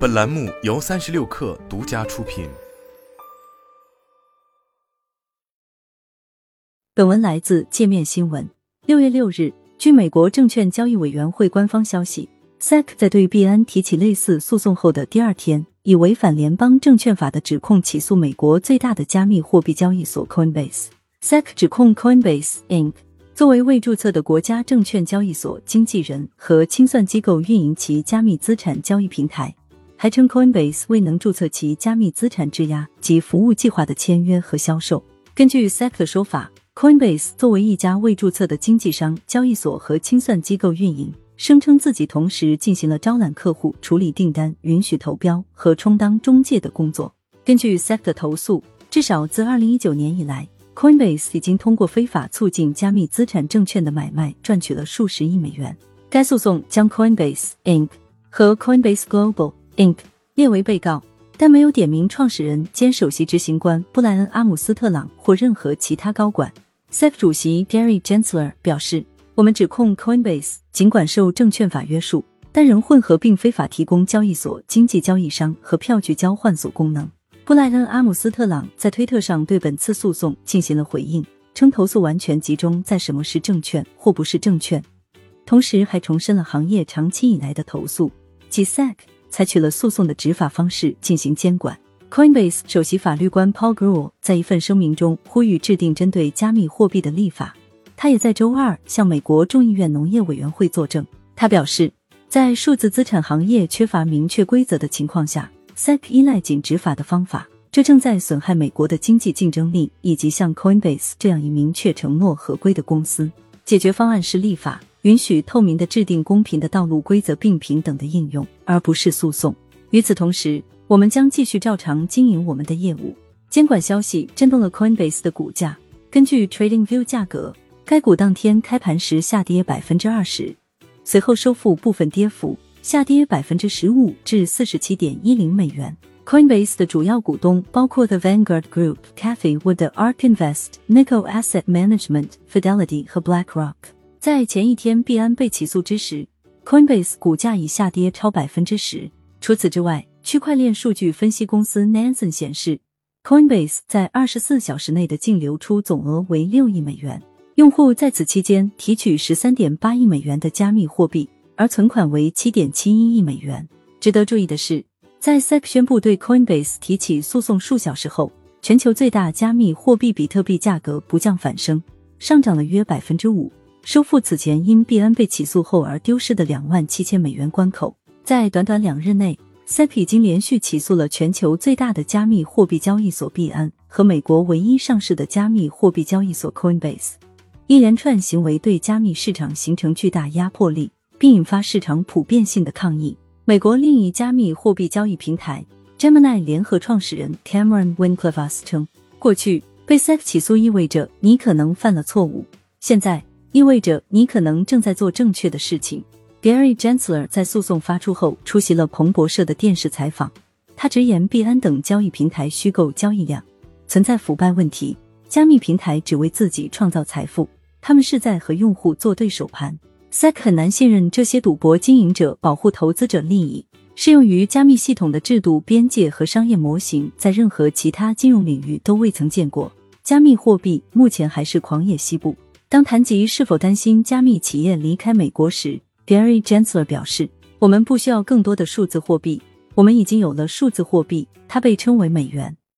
本栏目由三十六氪独家出品。本文来自界面新闻。六月六日，据美国证券交易委员会官方消息，SEC 在对币安提起类似诉讼后的第二天，以违反联邦证券法的指控起诉美国最大的加密货币交易所 Coinbase。SEC 指控 Coinbase Inc. 作为未注册的国家证券交易所经纪人和清算机构运营其加密资产交易平台，还称 Coinbase 未能注册其加密资产质押及服务计划的签约和销售。根据 SEC 的说法，Coinbase 作为一家未注册的经纪商、交易所和清算机构运营，声称自己同时进行了招揽客户、处理订单、允许投标和充当中介的工作。根据 SEC 的投诉，至少自二零一九年以来。Coinbase 已经通过非法促进加密资产证券的买卖赚取了数十亿美元。该诉讼将 Coinbase Inc. 和 Coinbase Global Inc. 列为被告，但没有点名创始人兼首席执行官布莱恩·阿姆斯特朗或任何其他高管。SEC 主席 Gary Gensler 表示：“我们指控 Coinbase 尽管受证券法约束，但仍混合并非法提供交易所、经济交易商和票据交换所功能。”布莱恩·阿姆斯特朗在推特上对本次诉讼进行了回应，称投诉完全集中在什么是证券或不是证券，同时还重申了行业长期以来的投诉，即 SEC 采取了诉讼的执法方式进行监管。Coinbase 首席法律官 Paul Grewal 在一份声明中呼吁制定针对加密货币的立法。他也在周二向美国众议院农业委员会作证。他表示，在数字资产行业缺乏明确规则的情况下。SEC 依赖仅执法的方法，这正在损害美国的经济竞争力以及像 Coinbase 这样以明确承诺合规的公司。解决方案是立法，允许透明的制定公平的道路规则并平等的应用，而不是诉讼。与此同时，我们将继续照常经营我们的业务。监管消息震动了 Coinbase 的股价。根据 TradingView 价格，该股当天开盘时下跌百分之二十，随后收复部分跌幅。下跌百分之十五至四十七点一零美元。Coinbase 的主要股东包括 The Vanguard Group、Cathy Wood 的 Ark Invest、Nikko Asset Management、Fidelity 和 BlackRock。在前一天币安被起诉之时，Coinbase 股价已下跌超百分之十。除此之外，区块链数据分析公司 Nansen 显示，Coinbase 在二十四小时内的净流出总额为六亿美元，用户在此期间提取十三点八亿美元的加密货币。而存款为七点七一亿美元。值得注意的是，在 SEC 宣布对 Coinbase 提起诉讼数小时后，全球最大加密货币比特币价格不降反升，上涨了约百分之五，收复此前因币安被起诉后而丢失的两万七千美元关口。在短短两日内，SEC 已经连续起诉了全球最大的加密货币交易所币安和美国唯一上市的加密货币交易所 Coinbase，一连串行为对加密市场形成巨大压迫力。并引发市场普遍性的抗议。美国另一加密货币交易平台 Gemini 联合创始人 Cameron Winklevoss 称：“过去被 SEC 起诉意味着你可能犯了错误，现在意味着你可能正在做正确的事情。” Gary Gensler 在诉讼发出后出席了彭博社的电视采访，他直言币安等交易平台虚构交易量，存在腐败问题，加密平台只为自己创造财富，他们是在和用户做对手盘。SEC 很难信任这些赌博经营者保护投资者利益。适用于加密系统的制度边界和商业模型，在任何其他金融领域都未曾见过。加密货币目前还是狂野西部。当谈及是否担心加密企业离开美国时，Gary Gensler 表示：“我们不需要更多的数字货币，我们已经有了数字货币，它被称为美元。”